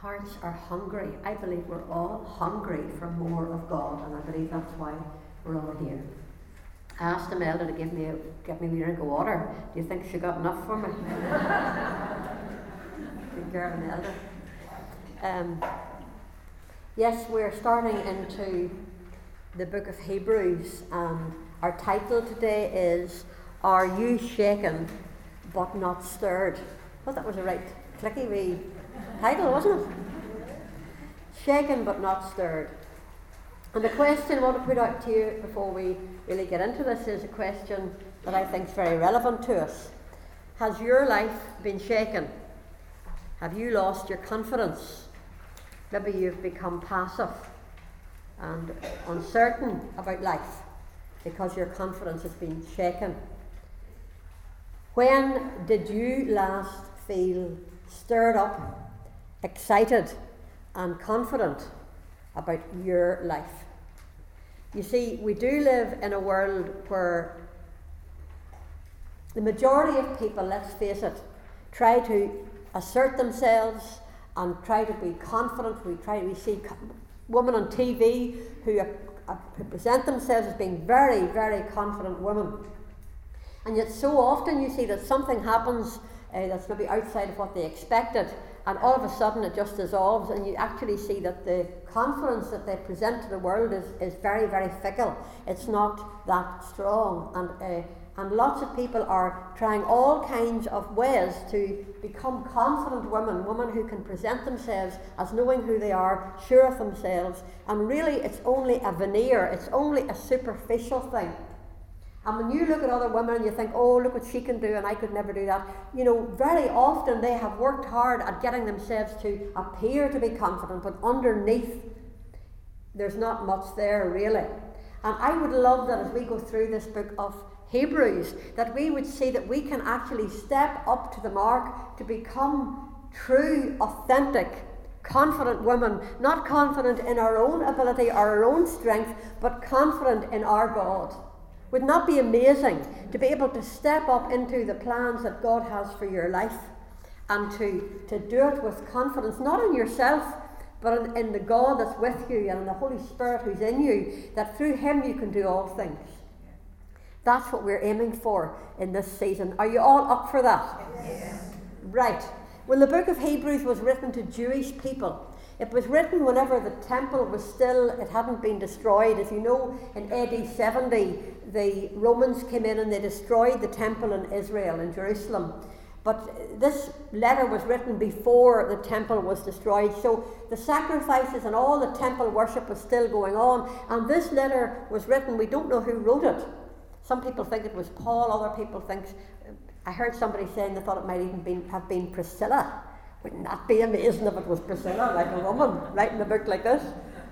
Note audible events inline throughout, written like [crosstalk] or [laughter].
hearts are hungry. I believe we're all hungry for more of God, and I believe that's why we're all here. I asked Imelda to give me a, give me a drink of water. Do you think she got enough for me? [laughs] Good girl, Imelda. Um, yes, we're starting into the book of Hebrews, and our title today is Are You Shaken but Not Stirred? Well, that was a right clicky wee title, wasn't it? Shaken but not stirred. And the question I want to put out to you before we really get into this is a question that I think is very relevant to us. Has your life been shaken? Have you lost your confidence? Maybe you've become passive and uncertain about life because your confidence has been shaken. When did you last feel stirred up, excited, and confident about your life. You see, we do live in a world where the majority of people, let's face it, try to assert themselves and try to be confident. We try to see women on TV who, who present themselves as being very, very confident women. And yet, so often you see that something happens uh, that's maybe outside of what they expected, and all of a sudden it just dissolves, and you actually see that the confidence that they present to the world is, is very, very fickle. It's not that strong, and uh, and lots of people are trying all kinds of ways to become confident women, women who can present themselves as knowing who they are, sure of themselves, and really it's only a veneer, it's only a superficial thing. And when you look at other women and you think, oh, look what she can do and I could never do that, you know, very often they have worked hard at getting themselves to appear to be confident, but underneath, there's not much there really. And I would love that as we go through this book of Hebrews, that we would see that we can actually step up to the mark to become true, authentic, confident women, not confident in our own ability or our own strength, but confident in our God. Would not be amazing to be able to step up into the plans that God has for your life and to, to do it with confidence, not in yourself, but in, in the God that's with you and in the Holy Spirit who's in you, that through Him you can do all things. That's what we're aiming for in this season. Are you all up for that? Yes. Right. Well, the book of Hebrews was written to Jewish people, it was written whenever the temple was still, it hadn't been destroyed. As you know, in AD 70, the Romans came in and they destroyed the temple in Israel, in Jerusalem. But this letter was written before the temple was destroyed, so the sacrifices and all the temple worship was still going on. And this letter was written, we don't know who wrote it. Some people think it was Paul, other people think. I heard somebody saying they thought it might even been, have been Priscilla. Wouldn't that be amazing if it was Priscilla, like a woman, writing a book like this?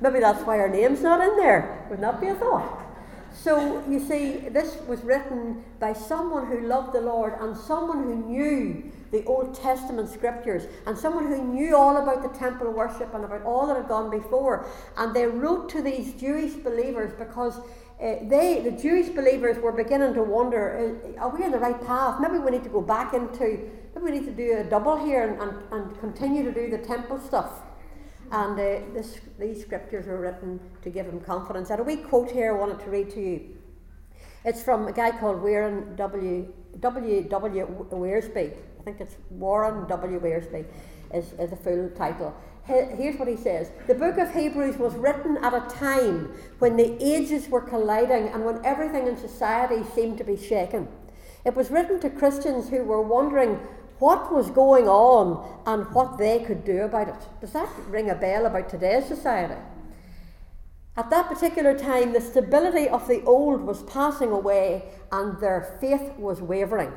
Maybe that's why her name's not in there. Wouldn't that be a thought? So, you see, this was written by someone who loved the Lord and someone who knew the Old Testament scriptures and someone who knew all about the temple worship and about all that had gone before. And they wrote to these Jewish believers because uh, they, the Jewish believers, were beginning to wonder uh, are we on the right path? Maybe we need to go back into Maybe we need to do a double here and, and, and continue to do the temple stuff. And uh, this, these scriptures were written to give them confidence. And a wee quote here I wanted to read to you. It's from a guy called Warren W. W. W. Wiersbe. I think it's Warren W. Wiersbe is, is the full title. Here's what he says The book of Hebrews was written at a time when the ages were colliding and when everything in society seemed to be shaken. It was written to Christians who were wondering what was going on and what they could do about it. Does that ring a bell about today's society? At that particular time, the stability of the old was passing away and their faith was wavering.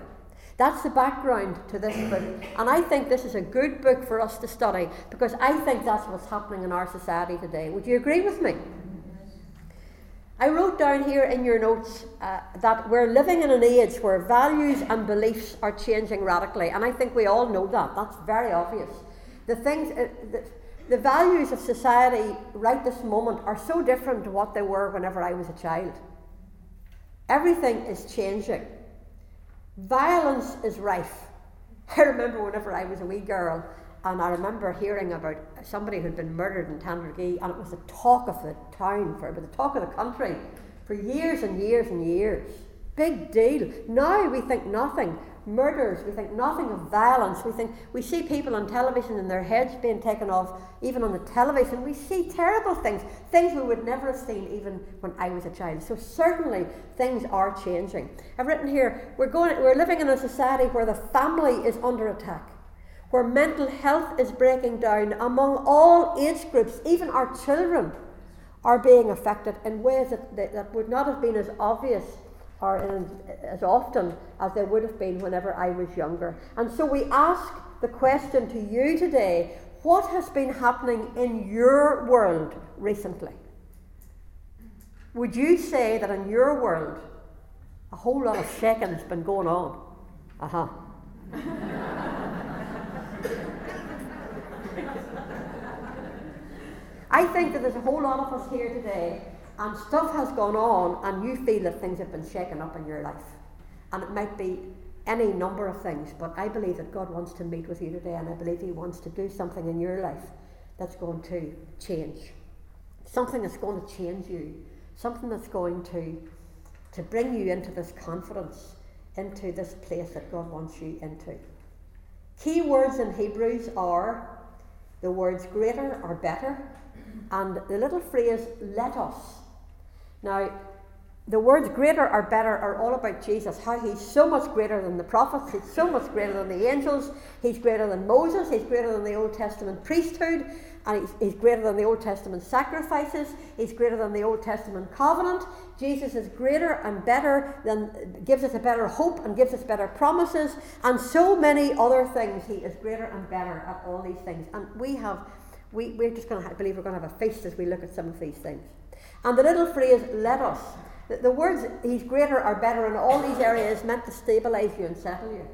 That's the background to this book. And I think this is a good book for us to study because I think that's what's happening in our society today. Would you agree with me? I wrote down here in your notes uh, that we're living in an age where values and beliefs are changing radically, and I think we all know that. That's very obvious. The things, uh, the, the values of society right this moment are so different to what they were whenever I was a child. Everything is changing. Violence is rife. [laughs] I remember whenever I was a wee girl, and I remember hearing about somebody who'd been murdered in Tandragee, and it was the talk of the town, for but the talk of the country, for years and years and years. Big deal. Now we think nothing murders, we think nothing of violence. We think we see people on television and their heads being taken off, even on the television. We see terrible things, things we would never have seen even when I was a child. So certainly things are changing. I've written here we're going we're living in a society where the family is under attack. Where mental health is breaking down among all age groups, even our children are being affected in ways that, that, that would not have been as obvious or in, as often as they would have been whenever I was younger. And so we ask the question to you today what has been happening in your world recently? Would you say that in your world a whole lot of shaking has been going on? Uh huh. [laughs] I think that there's a whole lot of us here today and stuff has gone on, and you feel that things have been shaken up in your life. And it might be any number of things, but I believe that God wants to meet with you today, and I believe He wants to do something in your life that's going to change. Something that's going to change you. Something that's going to, to bring you into this confidence, into this place that God wants you into. Key words in Hebrews are the words greater or better, and the little phrase let us. Now, the words greater or better are all about Jesus, how he's so much greater than the prophets, he's so much greater than the angels, he's greater than Moses, he's greater than the Old Testament priesthood, and he's, he's greater than the Old Testament sacrifices, he's greater than the Old Testament covenant. Jesus is greater and better than gives us a better hope and gives us better promises, and so many other things. He is greater and better at all these things. And we have we, we're just going to believe we're going to have a feast as we look at some of these things. And the little phrase, let us, the, the words he's greater or better in all these areas meant to stabilize you and settle you.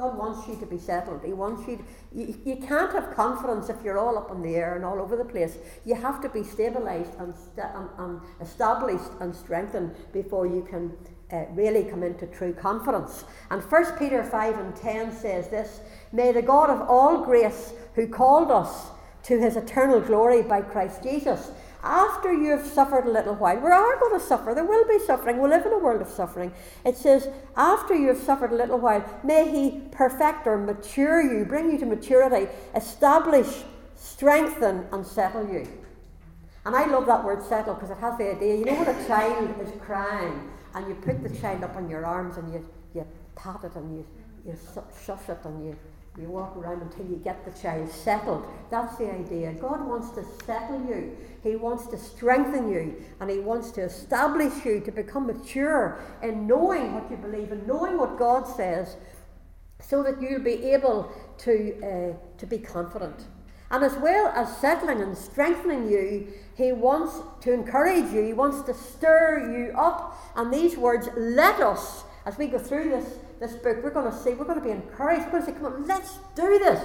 God wants you to be settled. He wants you, to, you. You can't have confidence if you're all up in the air and all over the place. You have to be stabilized and, and, and established and strengthened before you can uh, really come into true confidence. And 1 Peter 5 and 10 says this May the God of all grace, who called us to his eternal glory by Christ Jesus, after you have suffered a little while, we are going to suffer, there will be suffering, we live in a world of suffering. It says, after you have suffered a little while, may He perfect or mature you, bring you to maturity, establish, strengthen, and settle you. And I love that word settle because it has the idea you know when a child is crying and you put the child up on your arms and you, you pat it and you, you shush it and you you walk around until you get the child settled. That's the idea. God wants to settle you, He wants to strengthen you, and He wants to establish you to become mature in knowing what you believe and knowing what God says so that you'll be able to, uh, to be confident. And as well as settling and strengthening you, he wants to encourage you, he wants to stir you up. And these words, let us, as we go through this this book, we're going to see, we're going to be encouraged. We're going to say, come on, let's do this.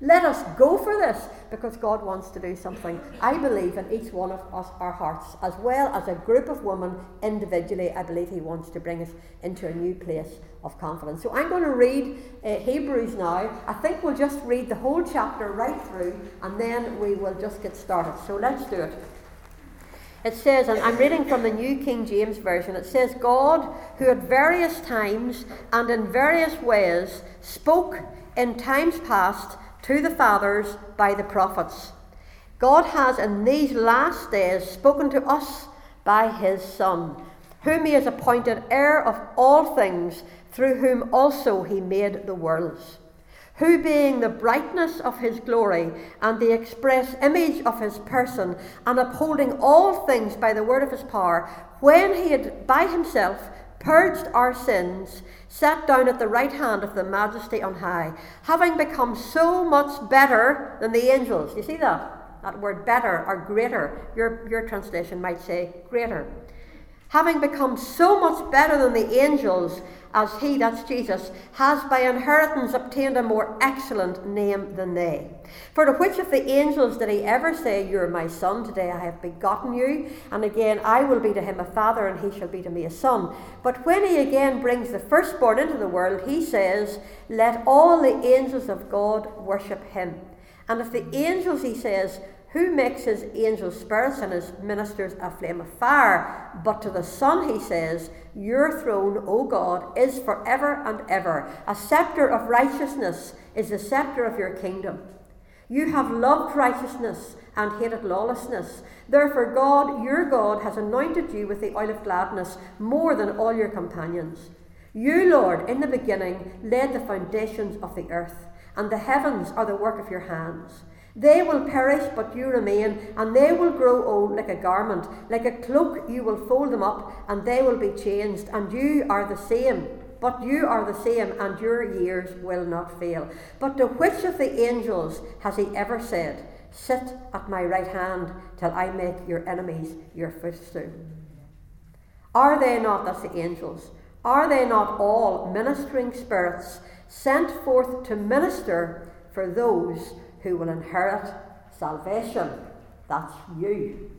Let us go for this because God wants to do something, I believe, in each one of us, our hearts, as well as a group of women individually. I believe He wants to bring us into a new place of confidence. So I'm going to read uh, Hebrews now. I think we'll just read the whole chapter right through and then we will just get started. So let's do it. It says, and I'm reading from the New King James Version, it says, God, who at various times and in various ways spoke in times past to the fathers by the prophets, God has in these last days spoken to us by his Son, whom he has appointed heir of all things, through whom also he made the worlds who being the brightness of his glory and the express image of his person, and upholding all things by the word of his power, when he had by himself purged our sins, sat down at the right hand of the majesty on high, having become so much better than the angels. You see that? That word better or greater. Your, your translation might say greater having become so much better than the angels, as he, that's Jesus, has by inheritance obtained a more excellent name than they. For to which of the angels did he ever say, You are my son, today I have begotten you? And again, I will be to him a father, and he shall be to me a son. But when he again brings the firstborn into the world, he says, Let all the angels of God worship him. And if the angels, he says, who makes his angel spirits and his ministers a flame of fire. But to the Son he says, Your throne, O God, is for ever and ever. A sceptre of righteousness is the sceptre of your kingdom. You have loved righteousness and hated lawlessness. Therefore, God, your God, has anointed you with the oil of gladness more than all your companions. You, Lord, in the beginning laid the foundations of the earth, and the heavens are the work of your hands. They will perish, but you remain, and they will grow old like a garment. Like a cloak, you will fold them up, and they will be changed, and you are the same. But you are the same, and your years will not fail. But to which of the angels has he ever said, Sit at my right hand till I make your enemies your footstool? Are they not, that's the angels, are they not all ministering spirits sent forth to minister for those who will inherit salvation. That's you.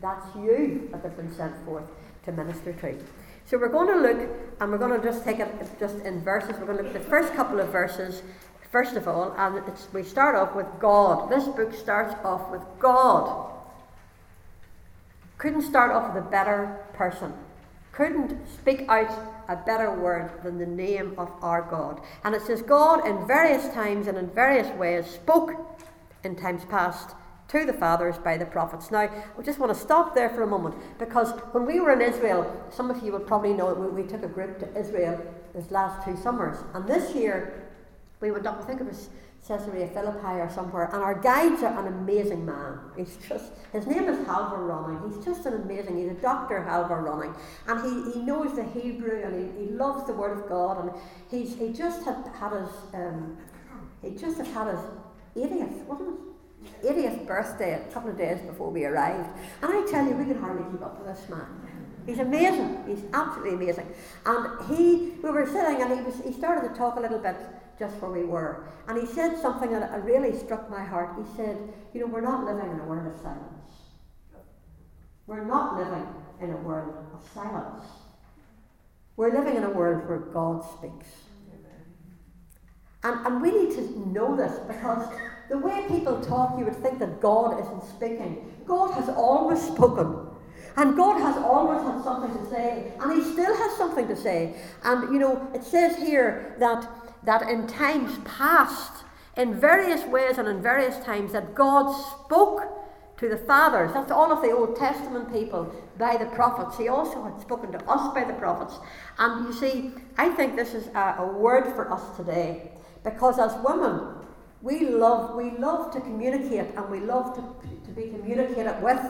That's you that have been sent forth to minister to. So we're going to look, and we're going to just take it just in verses. We're going to look at the first couple of verses, first of all, and we start off with God. This book starts off with God. Couldn't start off with a better person. Couldn't speak out a better word than the name of our God. And it says, God in various times and in various ways spoke in times past to the fathers by the prophets. Now, I just want to stop there for a moment because when we were in Israel, some of you will probably know that we, we took a group to Israel this last two summers. And this year, we went up, I think it was Caesarea Philippi or somewhere, and our guide's are an amazing man. He's just his name is Halvor Ronning. He's just an amazing. He's a doctor, Halvor Ronning, and he, he knows the Hebrew and he, he loves the Word of God, and he's he just had had his um, he just had had his 80th, wasn't it? 80th birthday a couple of days before we arrived, and I tell you, we can hardly keep up with this man. He's amazing. He's absolutely amazing. And he, we were sitting, and he was he started to talk a little bit just where we were. And he said something that uh, really struck my heart. He said, You know, we're not living in a world of silence. We're not living in a world of silence. We're living in a world where God speaks. And, and we need to know this because the way people talk, you would think that God isn't speaking. God has always spoken. And God has always had something to say, and He still has something to say. And you know, it says here that that in times past, in various ways and in various times, that God spoke to the fathers. That's all of the Old Testament people by the prophets. He also had spoken to us by the prophets. And you see, I think this is a, a word for us today. Because as women, we love, we love to communicate and we love to, to be communicated with,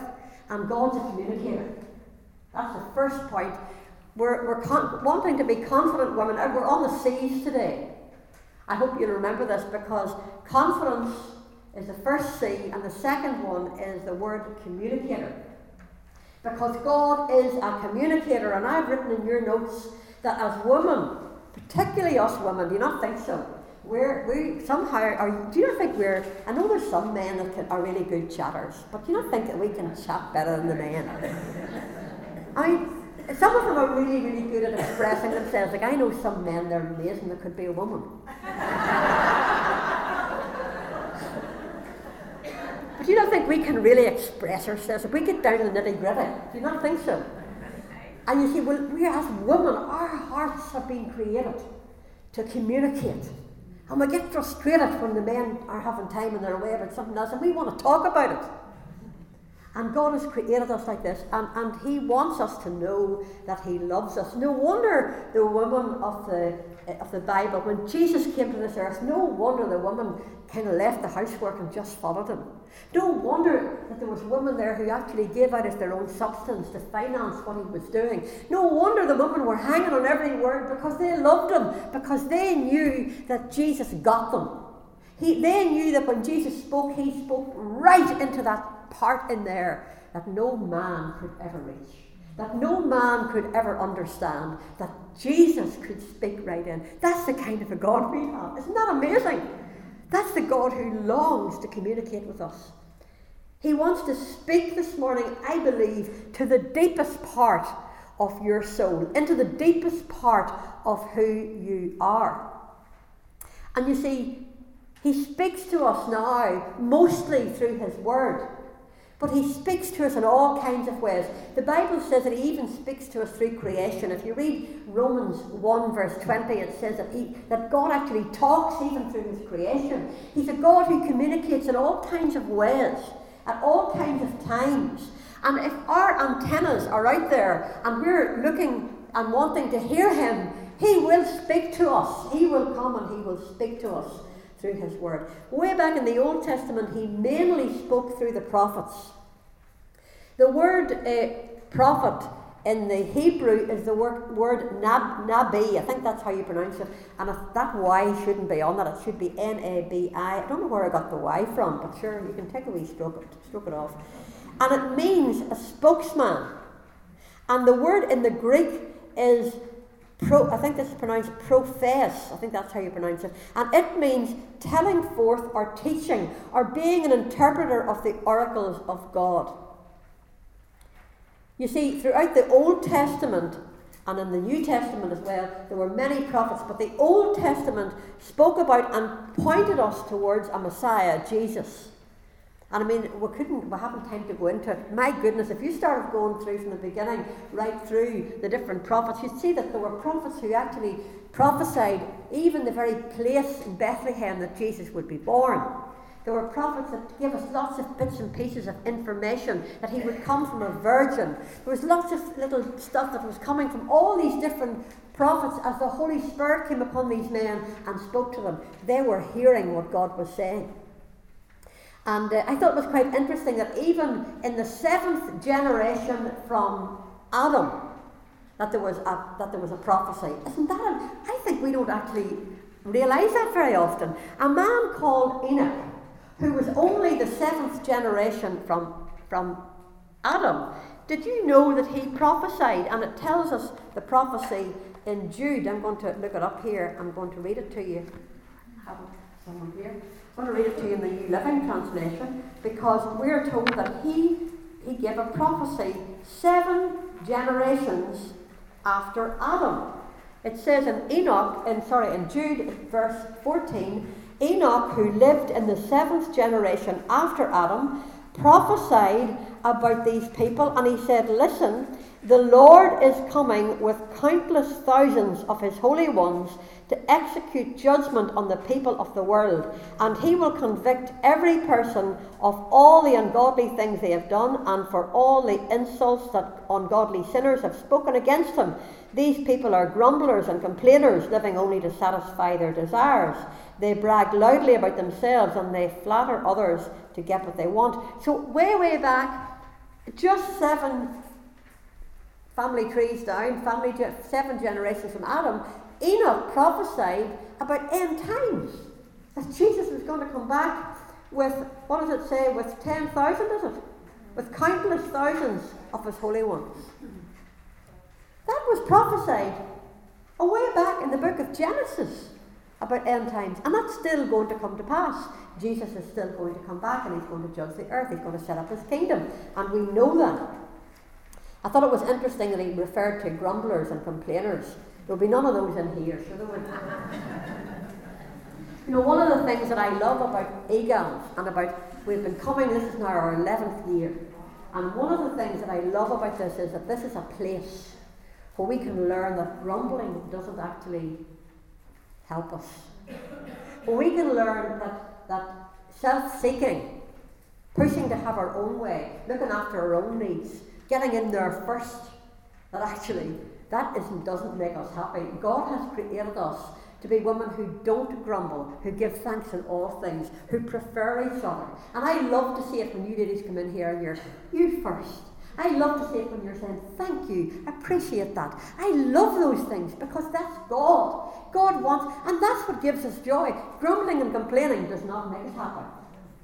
and God's a communicator. That's the first point. We're, we're con- wanting to be confident women. We're on the C's today. I hope you'll remember this because confidence is the first C, and the second one is the word communicator. Because God is a communicator, and I've written in your notes that as women, particularly us women, do you not think so? We're, we somehow are, do you not think we're, I know there's some men that can, are really good chatters, but do you not think that we can chat better than the men? [laughs] I mean, some of them are really, really good at expressing themselves. Like I know some men, they're amazing that could be a woman. but you don't think we can really express ourselves if we get down to the nitty gritty? Do you not think so? And you see, well, we as women, our hearts have been created to communicate. And we get frustrated when the men are having time and they're away about something else, and we want to talk about it. And God has created us like this, and, and He wants us to know that He loves us. No wonder the woman of the, eh, of the Bible, when Jesus came to this earth, no wonder the woman kind of left the housework and just followed Him. No wonder that there was women there who actually gave out of their own substance to finance what He was doing. No wonder the women were hanging on every word because they loved Him, because they knew that Jesus got them. He, they knew that when Jesus spoke, He spoke right into that part in there that no man could ever reach. that no man could ever understand, that Jesus could speak right in. That's the kind of a God we have. Isn't that amazing? That's the God who longs to communicate with us. He wants to speak this morning, I believe, to the deepest part of your soul, into the deepest part of who you are. And you see, he speaks to us now mostly through his word. But he speaks to us in all kinds of ways. The Bible says that he even speaks to us through creation. If you read Romans 1, verse 20, it says that, he, that God actually talks even through his creation. He's a God who communicates in all kinds of ways, at all kinds of times. And if our antennas are out there and we're looking and wanting to hear him, he will speak to us. He will come and he will speak to us through his word. Way back in the Old Testament, he mainly spoke through the prophets. The word uh, prophet in the Hebrew is the word, word nab, nabi. I think that's how you pronounce it. And that Y shouldn't be on that. It should be N A B I. I don't know where I got the Y from, but sure, you can take a wee stroke, stroke it off. And it means a spokesman. And the word in the Greek is Pro, I think this is pronounced profess. I think that's how you pronounce it. And it means telling forth or teaching or being an interpreter of the oracles of God. You see, throughout the Old Testament and in the New Testament as well, there were many prophets, but the Old Testament spoke about and pointed us towards a Messiah, Jesus. And I mean, we couldn't, we haven't time to go into it. My goodness, if you started going through from the beginning right through the different prophets, you'd see that there were prophets who actually prophesied even the very place in Bethlehem that Jesus would be born. There were prophets that gave us lots of bits and pieces of information that he would come from a virgin. There was lots of little stuff that was coming from all these different prophets as the Holy Spirit came upon these men and spoke to them. They were hearing what God was saying. And uh, I thought it was quite interesting that even in the seventh generation from Adam, that there was a, that there was a prophecy. Isn't that? A, I think we don't actually realise that very often. A man called Enoch, who was only the seventh generation from from Adam. Did you know that he prophesied? And it tells us the prophecy in Jude. I'm going to look it up here. I'm going to read it to you. I someone here. I'm going to read it to you in the New Living Translation because we're told that he, he gave a prophecy seven generations after Adam. It says in Enoch, in sorry, in Jude, verse 14, Enoch, who lived in the seventh generation after Adam, prophesied about these people, and he said, Listen, the Lord is coming with countless thousands of his holy ones to execute judgment on the people of the world, and he will convict every person of all the ungodly things they have done and for all the insults that ungodly sinners have spoken against him. These people are grumblers and complainers, living only to satisfy their desires. They brag loudly about themselves and they flatter others to get what they want. So, way, way back, just seven family trees down, family seven generations from Adam, Enoch prophesied about end times. That Jesus was going to come back with, what does it say, with 10,000, is it? With countless thousands of his holy ones. That was prophesied away back in the book of Genesis about end times. And that's still going to come to pass. Jesus is still going to come back and he's going to judge the earth. He's going to set up his kingdom. And we know that. I thought it was interesting that he referred to grumblers and complainers There'll be none of those in here, sure there won't. you know, one of the things that I love about EGALS and about, we've been coming, this is now our 11th year, and one of the things that I love about this is that this is a place where we can learn that grumbling doesn't actually help us. Where we can learn that, that self seeking, pushing to have our own way, looking after our own needs, getting in there first, that actually that isn't, doesn't make us happy. God has created us to be women who don't grumble, who give thanks in all things, who prefer each other. And I love to see it when you ladies come in here and you're, you first. I love to see it when you're saying, thank you, appreciate that. I love those things because that's God. God wants, and that's what gives us joy. Grumbling and complaining does not make us happy.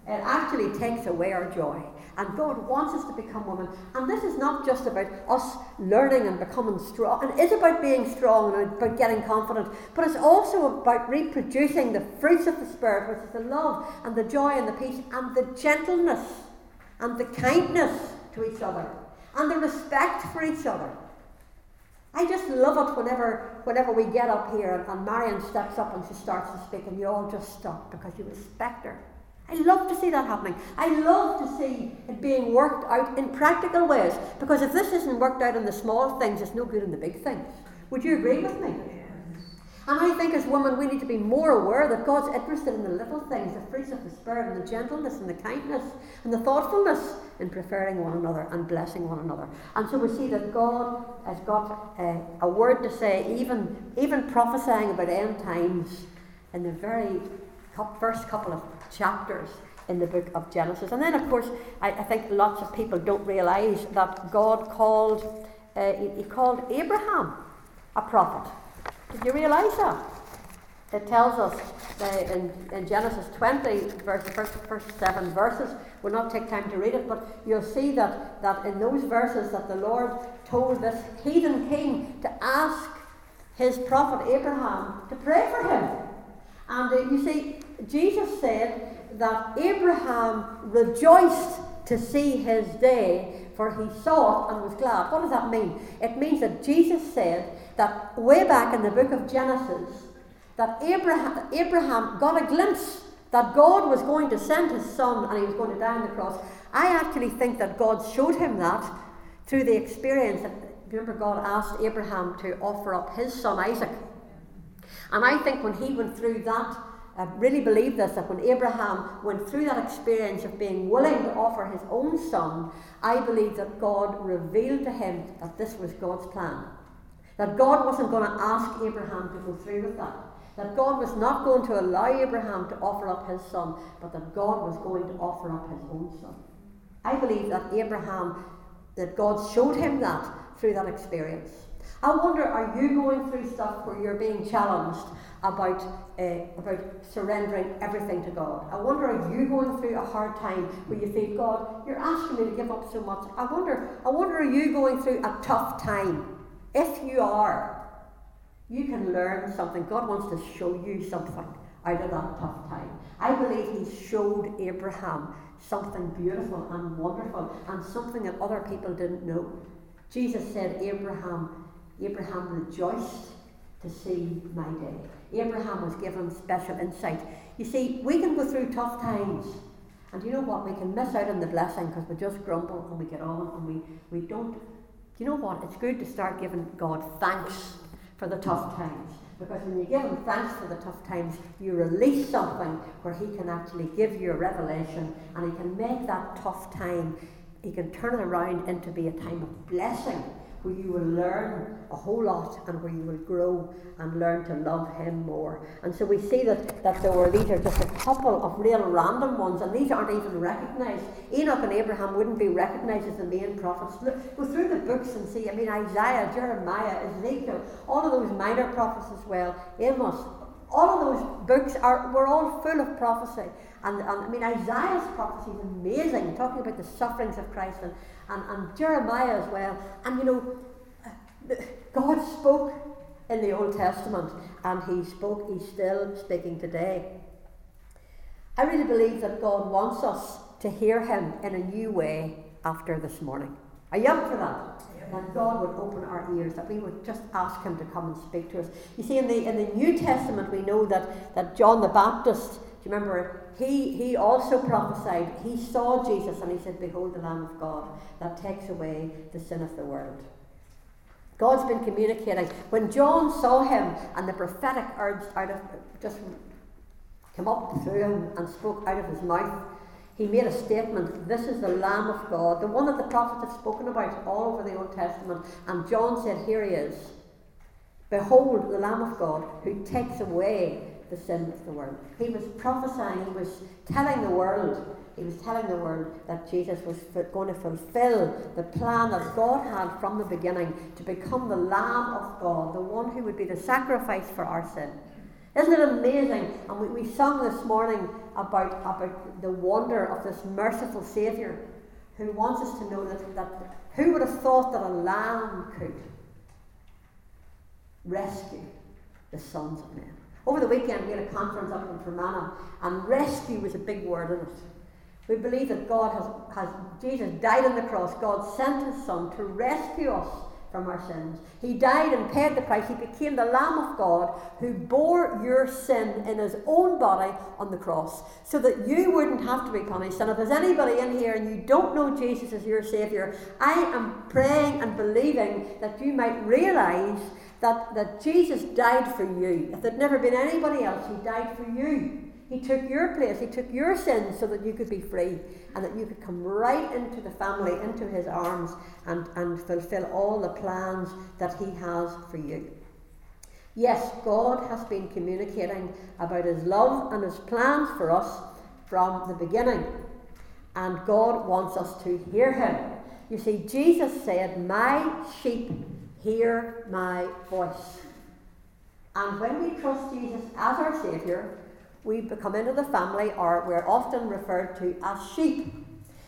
It actually takes away our joy. And God wants us to become women. And this is not just about us learning and becoming strong. It is about being strong and about getting confident. But it's also about reproducing the fruits of the Spirit, which is the love and the joy and the peace and the gentleness and the kindness to each other and the respect for each other. I just love it whenever, whenever we get up here and, and Marion steps up and she starts to speak and you all just stop because you respect her. I love to see that happening. I love to see it being worked out in practical ways because if this isn't worked out in the small things, it's no good in the big things. Would you agree with me? And I think as women, we need to be more aware that God's interested in the little things, the fruits of the Spirit, and the gentleness, and the kindness, and the thoughtfulness in preferring one another and blessing one another. And so we see that God has got uh, a word to say, even, even prophesying about end times in the very first couple of chapters in the book of Genesis. And then, of course, I, I think lots of people don't realise that God called, uh, he, he called Abraham a prophet. Did you realise that? It tells us uh, in, in Genesis 20, verse, first, first seven verses, we'll not take time to read it, but you'll see that, that in those verses that the Lord told this heathen king to ask his prophet Abraham to pray for him. And uh, you see, Jesus said that Abraham rejoiced to see his day, for he saw it and was glad. What does that mean? It means that Jesus said that way back in the book of Genesis, that Abraham, Abraham got a glimpse that God was going to send his son and he was going to die on the cross. I actually think that God showed him that through the experience. that, Remember, God asked Abraham to offer up his son Isaac. And I think when he went through that, I really believe this that when Abraham went through that experience of being willing to offer his own son, I believe that God revealed to him that this was God's plan. That God wasn't going to ask Abraham to go through with that. That God was not going to allow Abraham to offer up his son, but that God was going to offer up his own son. I believe that Abraham, that God showed him that through that experience. I wonder, are you going through stuff where you're being challenged about, uh, about surrendering everything to God? I wonder, are you going through a hard time where you think, God, you're asking me to give up so much? I wonder, I wonder, are you going through a tough time? If you are, you can learn something. God wants to show you something out of that tough time. I believe He showed Abraham something beautiful and wonderful and something that other people didn't know. Jesus said, Abraham Abraham rejoiced to see my day. Abraham was given special insight. You see, we can go through tough times, and you know what? We can miss out on the blessing because we just grumble and we get on and we, we don't. You know what? It's good to start giving God thanks for the tough times. Because when you give him thanks for the tough times, you release something where he can actually give you a revelation and he can make that tough time, he can turn it around into be a time of blessing where you will learn a whole lot and where you will grow and learn to love Him more. And so we see that, that there were, these are just a couple of real random ones, and these aren't even recognised. Enoch and Abraham wouldn't be recognised as the main prophets. Look, go through the books and see, I mean, Isaiah, Jeremiah, Ezekiel, all of those minor prophets as well, Amos, all of those books are were all full of prophecy. And, and I mean, Isaiah's prophecy is amazing, talking about the sufferings of Christ and, and, and Jeremiah as well. And you know, God spoke in the Old Testament and He spoke, He's still speaking today. I really believe that God wants us to hear Him in a new way after this morning. Are you up for that? That God would open our ears, that we would just ask Him to come and speak to us. You see, in the in the New Testament, we know that, that John the Baptist, do you remember, he, he also prophesied. He saw Jesus and he said, Behold the Lamb of God that takes away the sin of the world. God's been communicating. When John saw him and the prophetic urge out of just came up through him and spoke out of his mouth, he made a statement This is the Lamb of God, the one that the prophets have spoken about all over the Old Testament. And John said, Here he is. Behold the Lamb of God who takes away the sin of the world. He was prophesying, he was telling the world, he was telling the world that Jesus was going to fulfill the plan that God had from the beginning to become the Lamb of God, the one who would be the sacrifice for our sin. Isn't it amazing? And we, we sung this morning about, about the wonder of this merciful Saviour who wants us to know that, that who would have thought that a lamb could rescue the sons of men? Over the weekend, we had a conference up in Fermanagh, and rescue was a big word in it. We believe that God has, has Jesus died on the cross. God sent his Son to rescue us from our sins. He died and paid the price. He became the Lamb of God who bore your sin in his own body on the cross so that you wouldn't have to be punished. And if there's anybody in here and you don't know Jesus as your Saviour, I am praying and believing that you might realise that, that Jesus died for you. If there'd never been anybody else, He died for you. He took your place, He took your sins so that you could be free and that you could come right into the family, into His arms, and, and fulfill all the plans that He has for you. Yes, God has been communicating about His love and His plans for us from the beginning, and God wants us to hear Him. You see, Jesus said, My sheep hear my voice. And when we trust Jesus as our Saviour, we become into the family, or we're often referred to as sheep.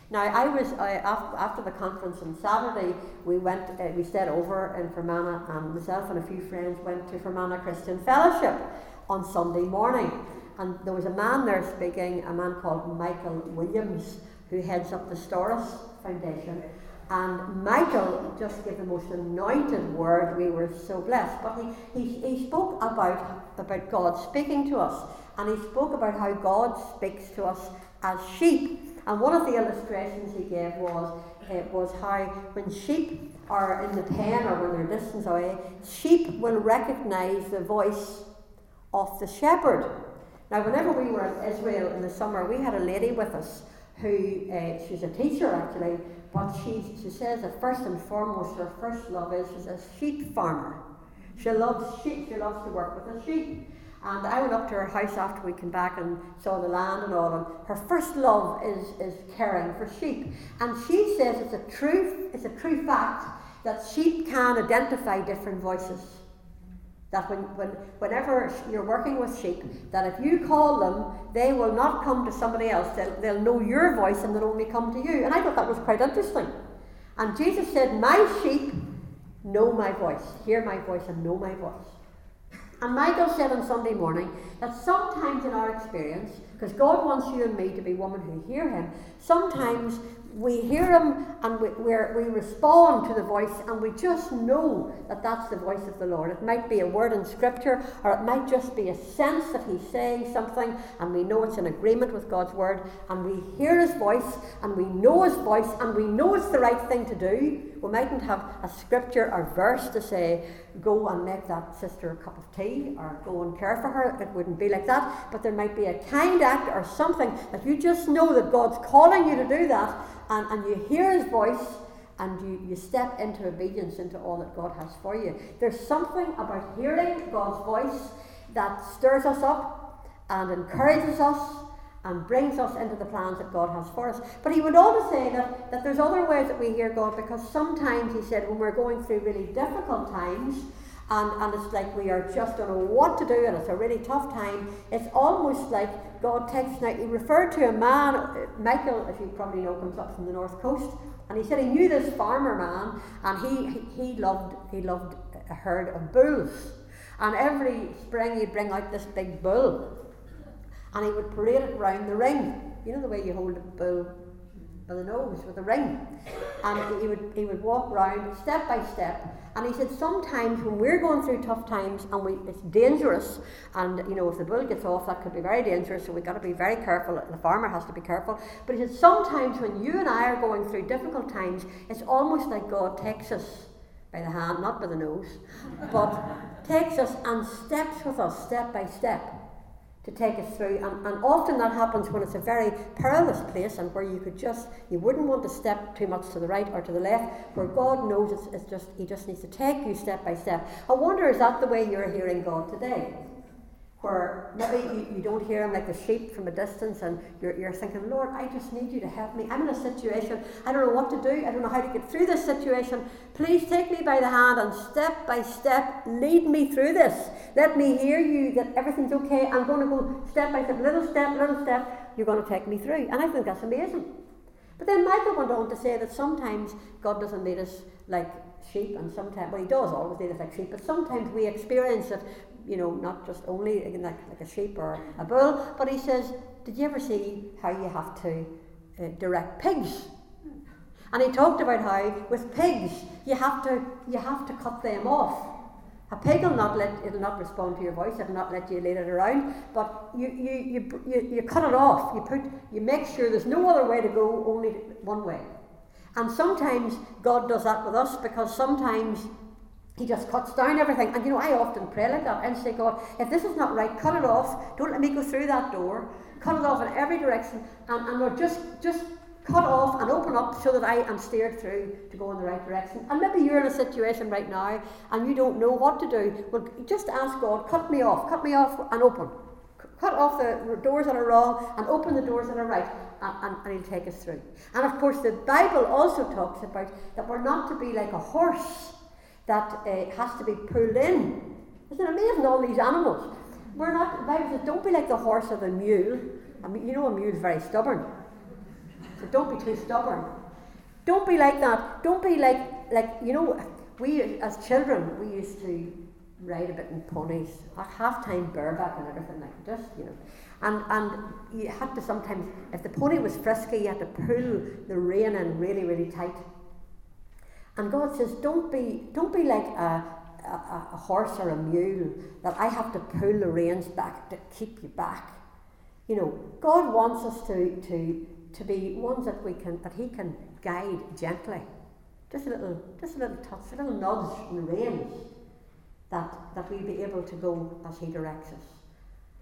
Now, I was uh, after the conference on Saturday. We went, uh, we stayed over in Fermanagh, and myself and a few friends went to Fermanagh Christian Fellowship on Sunday morning. And there was a man there speaking, a man called Michael Williams, who heads up the Stauros Foundation. And Michael just gave the most anointed word. We were so blessed. But he, he, he spoke about, about God speaking to us. And he spoke about how God speaks to us as sheep. And one of the illustrations he gave was, uh, was how when sheep are in the pen or when they're distance away, sheep will recognize the voice of the shepherd. Now, whenever we were in Israel in the summer, we had a lady with us who, uh, she's a teacher actually, but she, she says that first and foremost, her first love is she's a sheep farmer. She loves sheep, she loves to work with the sheep. And I went up to her house after we came back and saw the land and all. And her first love is, is caring for sheep. And she says it's a true, it's a true fact that sheep can identify different voices. That when, when, whenever you're working with sheep, that if you call them, they will not come to somebody else. They'll, they'll know your voice and they'll only come to you. And I thought that was quite interesting. And Jesus said, My sheep know my voice, hear my voice, and know my voice. And Michael said on Sunday morning that sometimes in our experience, because God wants you and me to be women who hear Him, sometimes we hear him and we, we respond to the voice and we just know that that's the voice of the Lord. It might be a word in scripture or it might just be a sense that he's saying something and we know it's in agreement with God's word and we hear his voice and we know his voice and we know it's the right thing to do. We mightn't have a scripture or verse to say, go and make that sister a cup of tea or go and care for her. It wouldn't be like that. But there might be a kind act or something that you just know that God's calling you to do that and, and you hear his voice and you, you step into obedience into all that God has for you. There's something about hearing God's voice that stirs us up and encourages us and brings us into the plans that God has for us. But he would also say that, that there's other ways that we hear God because sometimes he said when we're going through really difficult times, and, and it's like we are just don't know what to do and it's a really tough time. It's almost like God takes now he referred to a man Michael, as you probably know, comes up from the north coast, and he said he knew this farmer man and he he loved he loved a herd of bulls. And every spring he'd bring out this big bull and he would parade it round the ring. You know the way you hold a bull by the nose with a ring. And he would, he would walk round step by step. And he said sometimes when we're going through tough times and we, it's dangerous, and you know if the bull gets off, that could be very dangerous. So we've got to be very careful. The farmer has to be careful. But he said sometimes when you and I are going through difficult times, it's almost like God takes us by the hand, not by the nose, but takes us and steps with us step by step to take us through. And, and often that happens when it's a very perilous place and where you could just, you wouldn't want to step too much to the right or to the left, where God knows it's, it's just, He just needs to take you step by step. I wonder, is that the way you're hearing God today? Where maybe you, you don't hear him like a sheep from a distance and you're, you're thinking, Lord, I just need you to help me. I'm in a situation, I don't know what to do, I don't know how to get through this situation. Please take me by the hand and step by step lead me through this. Let me hear you that everything's okay. I'm going to go step by step, little step, little step. You're going to take me through. And I think that's amazing. But then Michael went on to say that sometimes God doesn't lead us like sheep, and sometimes, well, He does always lead us like sheep, but sometimes we experience it you know, not just only like, like a sheep or a bull, but he says, Did you ever see how you have to uh, direct pigs? And he talked about how with pigs you have to you have to cut them off. A pig will not let it'll not respond to your voice, it'll not let you lead it around, but you, you, you, you, you cut it off, you put you make sure there's no other way to go, only one way. And sometimes God does that with us because sometimes he just cuts down everything. And you know, I often pray like that and say, God, if this is not right, cut it off. Don't let me go through that door. Cut it off in every direction. And, and Lord, just, just cut off and open up so that I am steered through to go in the right direction. And maybe you're in a situation right now and you don't know what to do. Well, just ask God, cut me off, cut me off and open. Cut off the doors that are wrong and open the doors that are right. And, and, and he'll take us through. And of course, the Bible also talks about that we're not to be like a horse that uh, has to be pulled in. Isn't it amazing, all these animals? We're not, Bible says, don't be like the horse or the mule. I mean, you know, a mule is very stubborn. So don't be too stubborn. Don't be like that. Don't be like, like you know, we as children, we used to ride a bit in ponies, at half time bareback and everything like just, you know. And, and you had to sometimes, if the pony was frisky, you had to pull the rein in really, really tight and God says, don't be, don't be like a, a, a horse or a mule that I have to pull the reins back to keep you back. You know, God wants us to, to, to be ones that we can that He can guide gently. Just a little just a little touch, a little nudge in the reins that, that we'll be able to go as He directs us.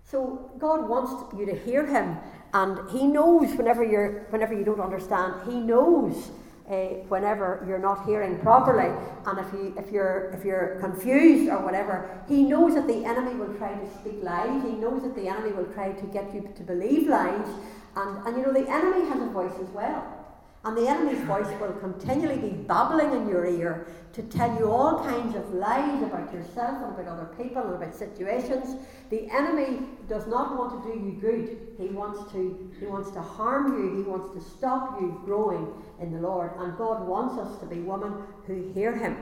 So God wants you to hear Him and He knows whenever you're whenever you don't understand, He knows uh, whenever you're not hearing properly, and if you if you're if you're confused or whatever, he knows that the enemy will try to speak lies. He knows that the enemy will try to get you to believe lies, and and you know the enemy has a voice as well. And the enemy's voice will continually be babbling in your ear to tell you all kinds of lies about yourself and about other people and about situations. The enemy does not want to do you good. He wants to he wants to harm you. He wants to stop you growing in the Lord. And God wants us to be women who hear him.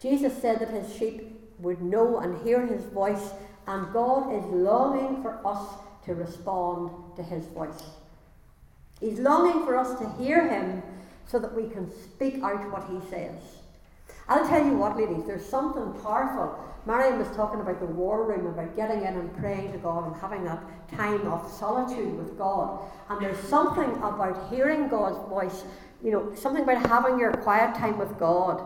Jesus said that his sheep would know and hear his voice, and God is longing for us to respond to his voice. He's longing for us to hear him so that we can speak out what he says. I'll tell you what, ladies, there's something powerful. Marion was talking about the war room, about getting in and praying to God and having that time of solitude with God. And there's something about hearing God's voice, you know, something about having your quiet time with God.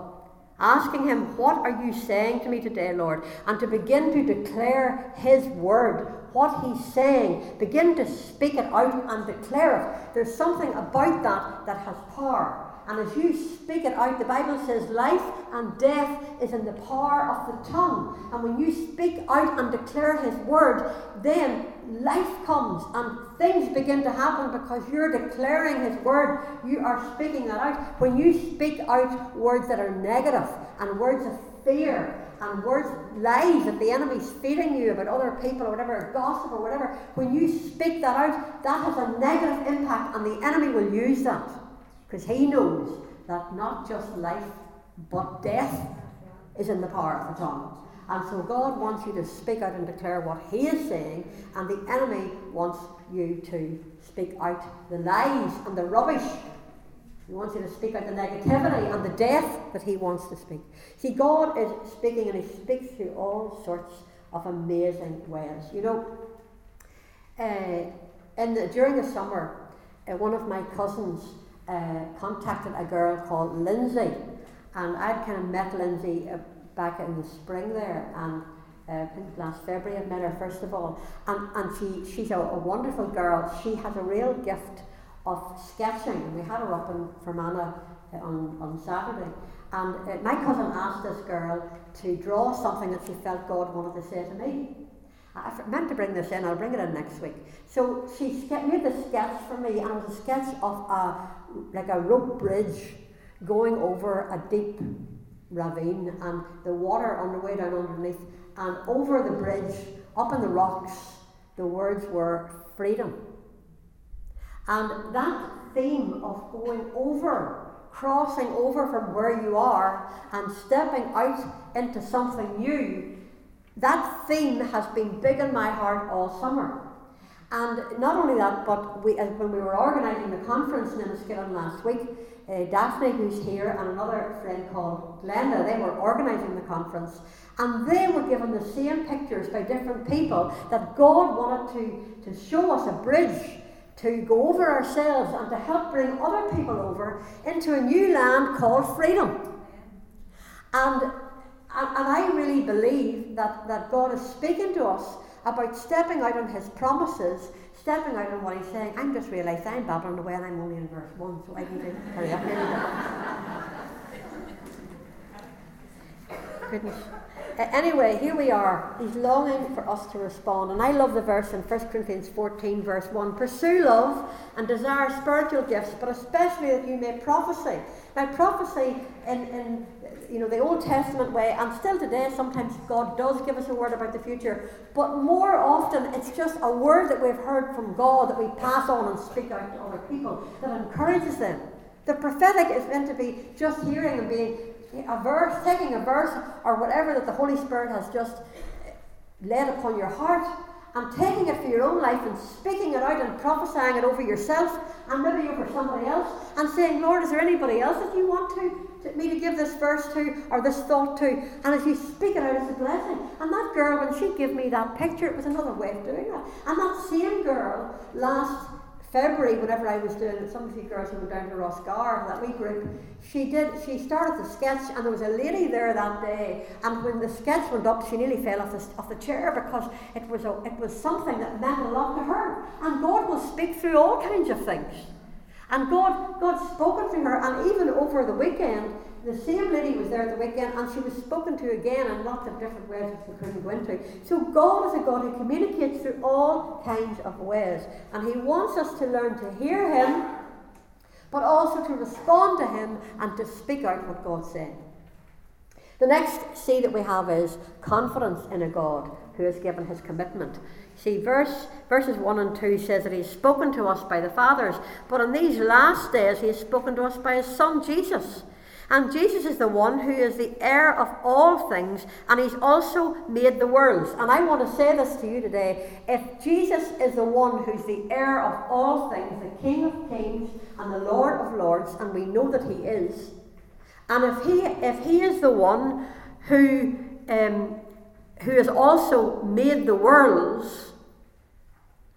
Asking him, What are you saying to me today, Lord? And to begin to declare his word what he's saying, begin to speak it out and declare it. There's something about that that has power. And as you speak it out, the Bible says life and death is in the power of the tongue. And when you speak out and declare His word, then life comes and things begin to happen because you're declaring His word. You are speaking that out. When you speak out words that are negative and words of fear and words, lies that the enemy's feeding you about other people or whatever, gossip or whatever, when you speak that out, that has a negative impact and the enemy will use that because he knows that not just life but death is in the power of the tongue. And so God wants you to speak out and declare what He is saying, and the enemy wants you to speak out the lies and the rubbish he wants you to speak out the negativity and the death that he wants to speak. See, God is speaking and he speaks through all sorts of amazing ways. You know, uh, in the, during the summer, uh, one of my cousins uh, contacted a girl called Lindsay, and I'd kind of met Lindsay uh, back in the spring there, and uh, last February I met her first of all, and, and she, she's a, a wonderful girl. She has a real gift of sketching. and We had her up in Fermanagh uh, on, on Saturday. And uh, my cousin asked this girl to draw something that she felt God wanted to say to me. I meant to bring this in, I'll bring it in next week. So she made the sketch for me, and it was a sketch of a, like a rope bridge going over a deep ravine, and the water on the way down underneath, and over the bridge, up in the rocks, the words were freedom. And that theme of going over, crossing over from where you are and stepping out into something new, that theme has been big in my heart all summer. And not only that, but we, when we were organising the conference in Enniskillen last week, uh, Daphne, who's here, and another friend called Glenda, they were organising the conference. And they were given the same pictures by different people that God wanted to, to show us a bridge to go over ourselves and to help bring other people over into a new land called freedom. And, and I really believe that, that God is speaking to us about stepping out on His promises, stepping out on what He's saying. I'm just realised I'm babbling away and I'm only in verse 1, so I need to hurry up. Goodness. Uh, anyway, here we are. He's longing for us to respond. And I love the verse in 1 Corinthians 14, verse 1 Pursue love and desire spiritual gifts, but especially that you may prophesy. Now, prophecy in, in you know, the Old Testament way, and still today, sometimes God does give us a word about the future, but more often it's just a word that we've heard from God that we pass on and speak out to other people that encourages them. The prophetic is meant to be just hearing and being a verse, taking a verse or whatever that the Holy Spirit has just laid upon your heart and taking it for your own life and speaking it out and prophesying it over yourself and maybe over somebody else and saying, Lord, is there anybody else that you want to, to me to give this verse to or this thought to? And as you speak it out, it's a blessing. And that girl, when she gave me that picture, it was another way of doing that. And that same girl last February, whenever I was doing it, some of you girls who went down to Rossgar, that wee group, she did, she started the sketch and there was a lady there that day and when the sketch went up, she nearly fell off the, off the chair because it was, a, it was something that meant a lot to her. And God will speak through all kinds of things. And God, God spoken to her and even over the weekend, the same lady was there at the weekend and she was spoken to again in lots of different ways which we couldn't go into. So God is a God who communicates through all kinds of ways. And He wants us to learn to hear Him, but also to respond to Him and to speak out what God said. The next C that we have is confidence in a God who has given his commitment. See, verse, verses 1 and 2 says that he's spoken to us by the fathers, but in these last days he has spoken to us by his Son Jesus. And Jesus is the one who is the heir of all things, and he's also made the worlds. And I want to say this to you today. If Jesus is the one who's the heir of all things, the King of kings and the Lord of lords, and we know that he is, and if he, if he is the one who, um, who has also made the worlds,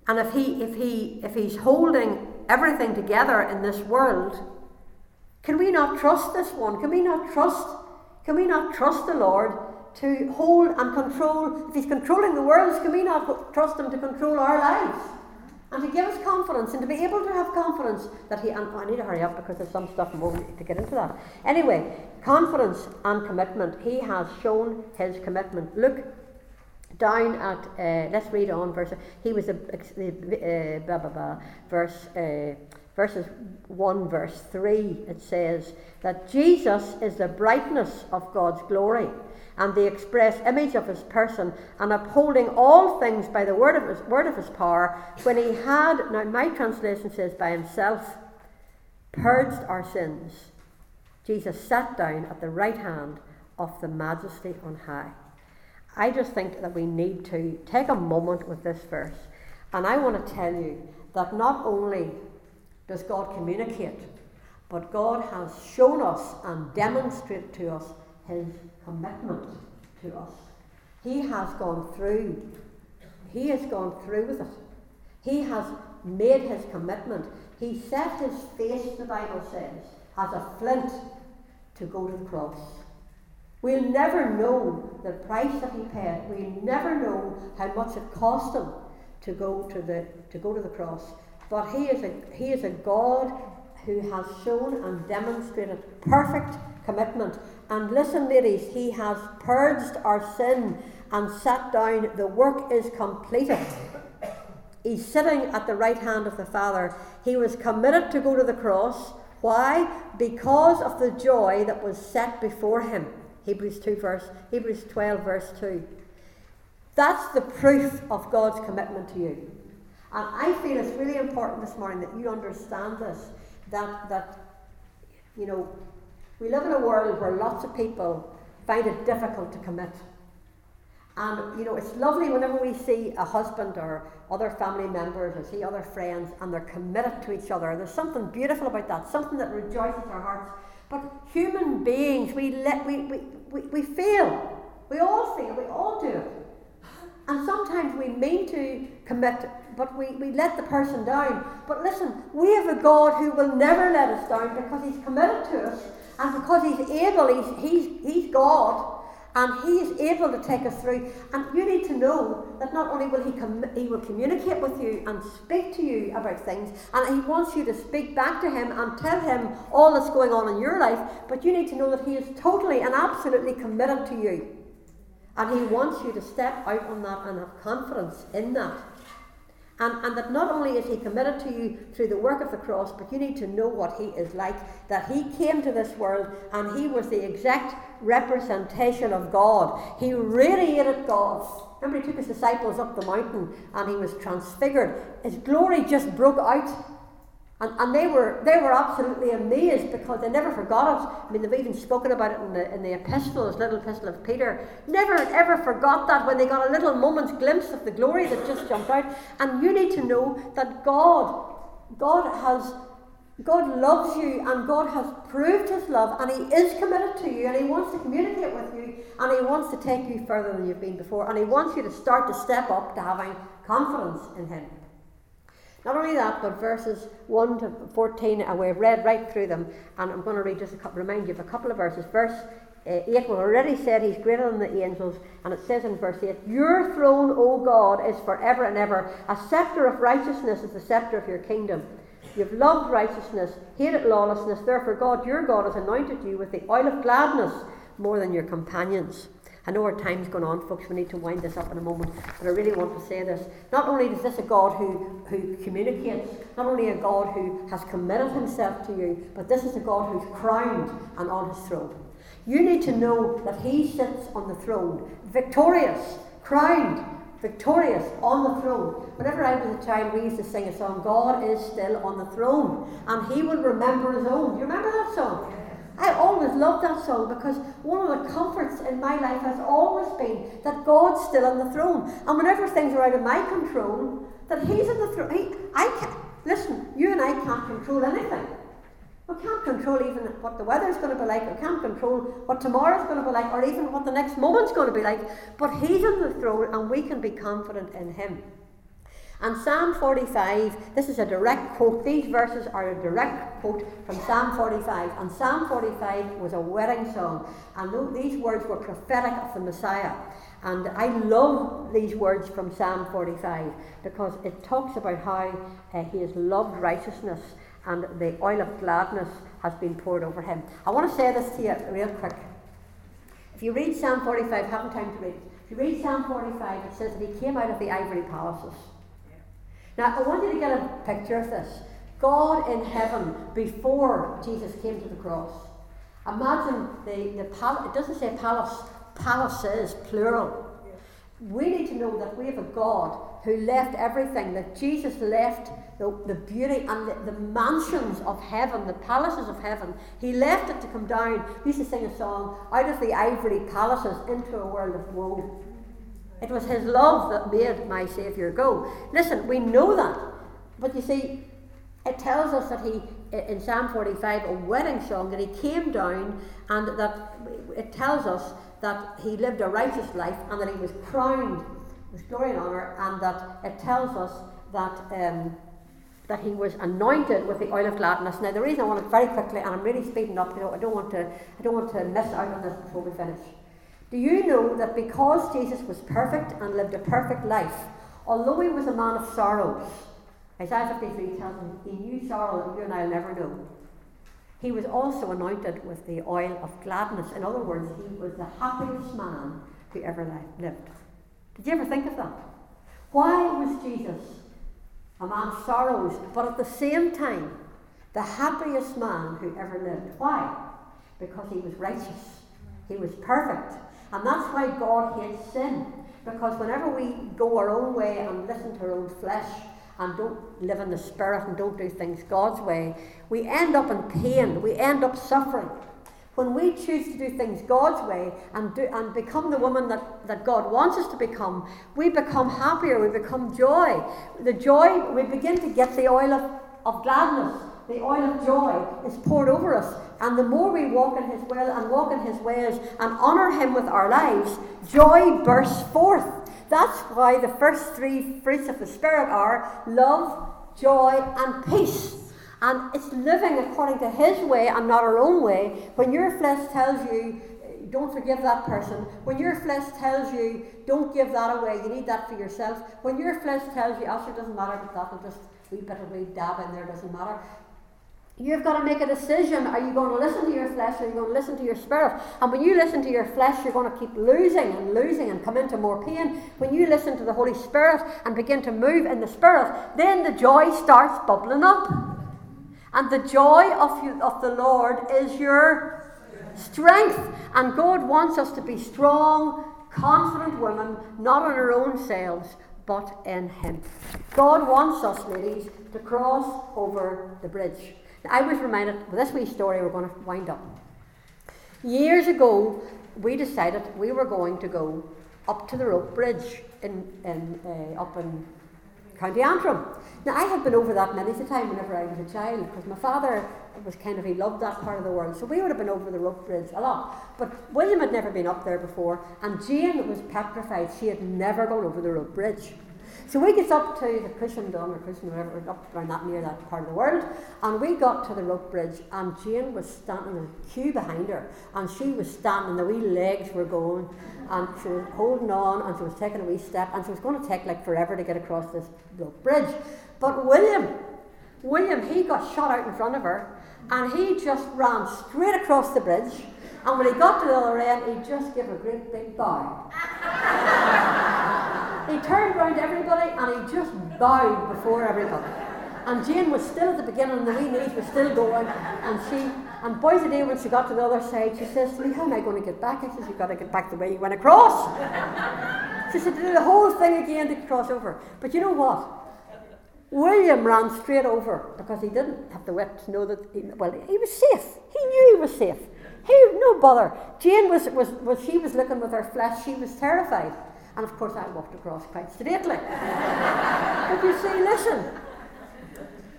and if, he, if, he, if he's holding everything together in this world, can we not trust this one? Can we not trust? Can we not trust the Lord to hold and control? If He's controlling the world, can we not trust Him to control our lives? And to give us confidence and to be able to have confidence that He. And I need to hurry up because there's some stuff more to get into that. Anyway, confidence and commitment. He has shown His commitment. Look down at uh, let's read on verse. He was a uh, blah blah blah verse. Uh, verses 1, verse 3, it says that Jesus is the brightness of God's glory and the express image of his person, and upholding all things by the word of his, word of his power, when he had, now my translation says by himself, purged our sins, Jesus sat down at the right hand of the majesty on high. I just think that we need to take a moment with this verse, and I want to tell you that not only does God communicate, but God has shown us and demonstrated to us his commitment to us. He has gone through. He has gone through with it. He has made his commitment. He set his face, the Bible says, as a flint to go to the cross. We'll never know the price that he paid. We'll never know how much it cost him to go to the, to go to the cross. But he is a, he is a God who has shown and demonstrated perfect commitment. And listen, ladies, he has purged our sin and sat down. The work is completed. He's sitting at the right hand of the Father. He was committed to go to the cross. Why? Because of the joy that was set before him. Hebrews 2 verse Hebrews 12 verse 2. That's the proof of God's commitment to you. And I feel it's really important this morning that you understand this. That that you know, we live in a world where lots of people find it difficult to commit. And you know, it's lovely whenever we see a husband or other family members or see other friends and they're committed to each other. There's something beautiful about that, something that rejoices our hearts. But human beings, we let we, we, we, we fail. We all fail, we all do it. And sometimes we mean to commit, but we, we let the person down. But listen, we have a God who will never let us down because He's committed to us and because He's able, He's, he's, he's God and He is able to take us through. And you need to know that not only will He com- He will communicate with you and speak to you about things, and He wants you to speak back to Him and tell Him all that's going on in your life, but you need to know that He is totally and absolutely committed to you. And He wants you to step out on that and have confidence in that. And, and that not only is he committed to you through the work of the cross, but you need to know what he is like. That he came to this world and he was the exact representation of God. He radiated God. Remember, he took his disciples up the mountain and he was transfigured. His glory just broke out and, and they were they were absolutely amazed because they never forgot it. I mean, they've even spoken about it in the in the epistles, little epistle of Peter. Never ever forgot that when they got a little moment's glimpse of the glory that just jumped out. And you need to know that God, God has God loves you and God has proved his love and he is committed to you and he wants to communicate with you and he wants to take you further than you've been before and he wants you to start to step up to having confidence in him. Not only that, but verses 1 to 14, uh, we've read right through them, and I'm going to read just a couple, remind you of a couple of verses. Verse uh, 8, we've already said he's greater than the angels, and it says in verse 8, Your throne, O God, is forever and ever. A scepter of righteousness is the scepter of your kingdom. You've loved righteousness, hated lawlessness, therefore God, your God, has anointed you with the oil of gladness more than your companions. I know our time's gone on, folks. We need to wind this up in a moment. But I really want to say this. Not only is this a God who, who communicates, not only a God who has committed himself to you, but this is a God who's crowned and on his throne. You need to know that he sits on the throne, victorious, crowned, victorious on the throne. Whenever I was a child, we used to sing a song, God is still on the throne, and he will remember his own. Do you remember that song? I always loved that song because one of the comforts in my life has always been that God's still on the throne. And whenever things are out of my control, that He's on the throne. I can't, listen, you and I can't control anything. We can't control even what the weather's going to be like. We can't control what tomorrow's going to be like or even what the next moment's going to be like. But He's on the throne and we can be confident in Him. And Psalm 45, this is a direct quote. These verses are a direct quote from Psalm 45. And Psalm 45 was a wedding song. And these words were prophetic of the Messiah. And I love these words from Psalm 45 because it talks about how uh, he has loved righteousness and the oil of gladness has been poured over him. I want to say this to you real quick. If you read Psalm 45, haven't time to read it. If you read Psalm 45, it says that he came out of the ivory palaces. Now, I want you to get a picture of this. God in heaven before Jesus came to the cross. Imagine the, the palace, it doesn't say palace, palaces, plural. We need to know that we have a God who left everything, that Jesus left the, the beauty and the, the mansions of heaven, the palaces of heaven. He left it to come down. He used to sing a song, out of the ivory palaces into a world of woe. It was his love that made my Saviour go. Listen, we know that. But you see, it tells us that he, in Psalm 45, a wedding song, that he came down and that it tells us that he lived a righteous life and that he was crowned with glory and honour, and that it tells us that. Um, that he was anointed with the oil of gladness. Now, the reason I want it very quickly, and I'm really speeding up, you know, I don't want to, I don't want to miss out on this before we finish. Do you know that because Jesus was perfect and lived a perfect life, although he was a man of sorrows, Isaiah 53 tells him he knew sorrow that you and I will never know. He was also anointed with the oil of gladness. In other words, he was the happiest man who ever lived. Did you ever think of that? Why was Jesus a man of sorrows, but at the same time, the happiest man who ever lived? Why? Because he was righteous, he was perfect. And that's why God hates sin. Because whenever we go our own way and listen to our own flesh, and don't live in the spirit and don't do things God's way, we end up in pain, we end up suffering. When we choose to do things God's way and, do, and become the woman that, that God wants us to become, we become happier, we become joy. The joy, we begin to get the oil of, of gladness, the oil of joy is poured over us. And the more we walk in His will and walk in His ways and honour Him with our lives, joy bursts forth. That's why the first three fruits of the Spirit are love, joy, and peace. And it's living according to His way and not our own way. When your flesh tells you, don't forgive that person, when your flesh tells you, don't give that away, you need that for yourself, when your flesh tells you, actually, it doesn't matter, but that'll just wee bit of wee dab in there, doesn't matter. You've got to make a decision. Are you going to listen to your flesh or are you going to listen to your spirit? And when you listen to your flesh, you're going to keep losing and losing and come into more pain. When you listen to the Holy Spirit and begin to move in the Spirit, then the joy starts bubbling up. And the joy of, you, of the Lord is your strength. And God wants us to be strong, confident women, not in our own selves, but in Him. God wants us, ladies, to cross over the bridge. I was reminded with this wee story we're going to wind up. Years ago, we decided we were going to go up to the rope bridge in, in uh, up in County Antrim. Now I had been over that many a time whenever I was a child because my father was kind of he loved that part of the world, so we would have been over the rope bridge a lot. But William had never been up there before, and Jane was petrified; she had never gone over the rope bridge. So we get up to the Christendom or Christian whatever, up around that near that part of the world, and we got to the rope bridge, and Jane was standing in a queue behind her, and she was standing, the wee legs were going, and she was holding on, and she was taking a wee step, and she was going to take like forever to get across this rope bridge. But William, William, he got shot out in front of her, and he just ran straight across the bridge. And when he got to the other end, he just gave a great big bow. [laughs] he turned round everybody and he just bowed before everybody. And Jane was still at the beginning, and the wee knees were still going. And she, and boys a day when she got to the other side, she says to me, How am I going to get back? I says, You've got to get back the way you went across. she said, do the whole thing again to cross over. But you know what? William ran straight over because he didn't have the wit to know that, he, well, he was safe. He knew he was safe. He, no bother. Jane was, was, was, she was looking with her flesh, she was terrified. And of course, I walked across quite sedately. but you see, listen,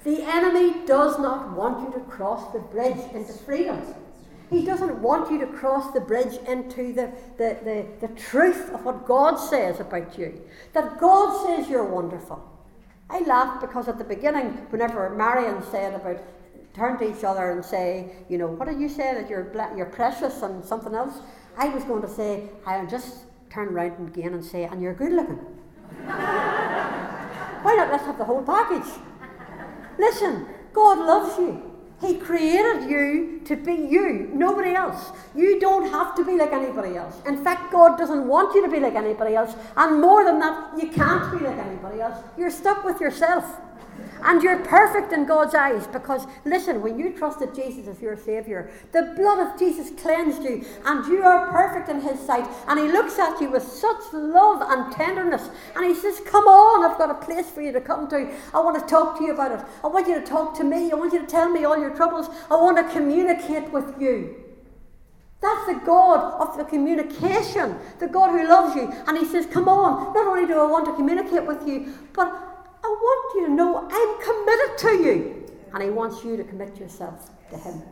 the enemy does not want you to cross the bridge into freedom. He doesn't want you to cross the bridge into the, the, the, the truth of what God says about you. That God says you're wonderful. I laughed because at the beginning, whenever Marion said about turn to each other and say, you know, what did you say that you're you're precious and something else? I was going to say, I'll just turn around again and say, and you're good looking. [laughs] Why not? Let's have the whole package. Listen, God loves you. He created you to be you, nobody else. You don't have to be like anybody else. In fact, God doesn't want you to be like anybody else. And more than that, you can't be like anybody else. You're stuck with yourself. And you're perfect in God's eyes because, listen, when you trusted Jesus as your Saviour, the blood of Jesus cleansed you and you are perfect in His sight. And He looks at you with such love and tenderness and He says, Come on, I've got a place for you to come to. I want to talk to you about it. I want you to talk to me. I want you to tell me all your troubles. I want to communicate with you. That's the God of the communication, the God who loves you. And He says, Come on, not only do I want to communicate with you, but I want you to know I'm committed to you. And He wants you to commit yourself to Him.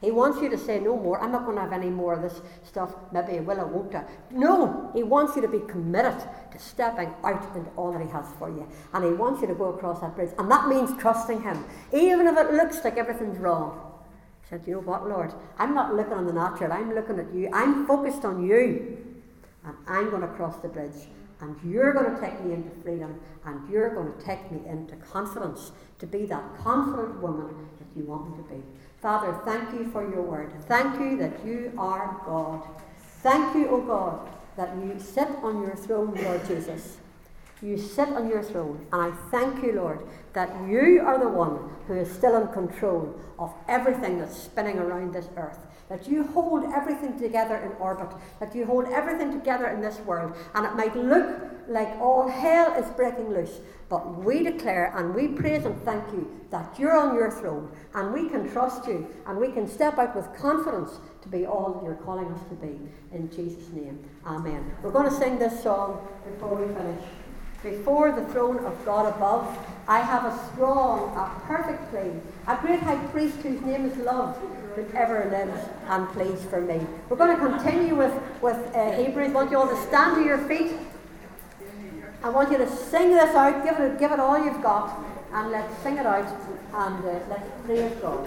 He wants you to say, No more, I'm not going to have any more of this stuff. Maybe I will, I won't. No, He wants you to be committed to stepping out into all that He has for you. And He wants you to go across that bridge. And that means trusting Him, even if it looks like everything's wrong. He said, You know what, Lord? I'm not looking on the natural, I'm looking at you. I'm focused on you. And I'm going to cross the bridge and you're going to take me into freedom and you're going to take me into confidence to be that confident woman that you want me to be. Father, thank you for your word. Thank you that you are God. Thank you, O oh God, that you sit on your throne, Lord Jesus. You sit on your throne, and I thank you, Lord, that you are the one who is still in control of everything that's spinning around this earth. That you hold everything together in orbit, that you hold everything together in this world, and it might look like all hell is breaking loose, but we declare and we praise and thank you that you're on your throne, and we can trust you, and we can step out with confidence to be all that you're calling us to be. In Jesus' name, Amen. We're going to sing this song before we finish. Before the throne of God above, I have a strong, a perfect plea, a great high priest whose name is love, that ever lives and pleads for me. We're going to continue with, with uh, Hebrews. I want you all to stand to your feet. I want you to sing this out, give it, give it all you've got, and let's sing it out, and uh, let's praise God.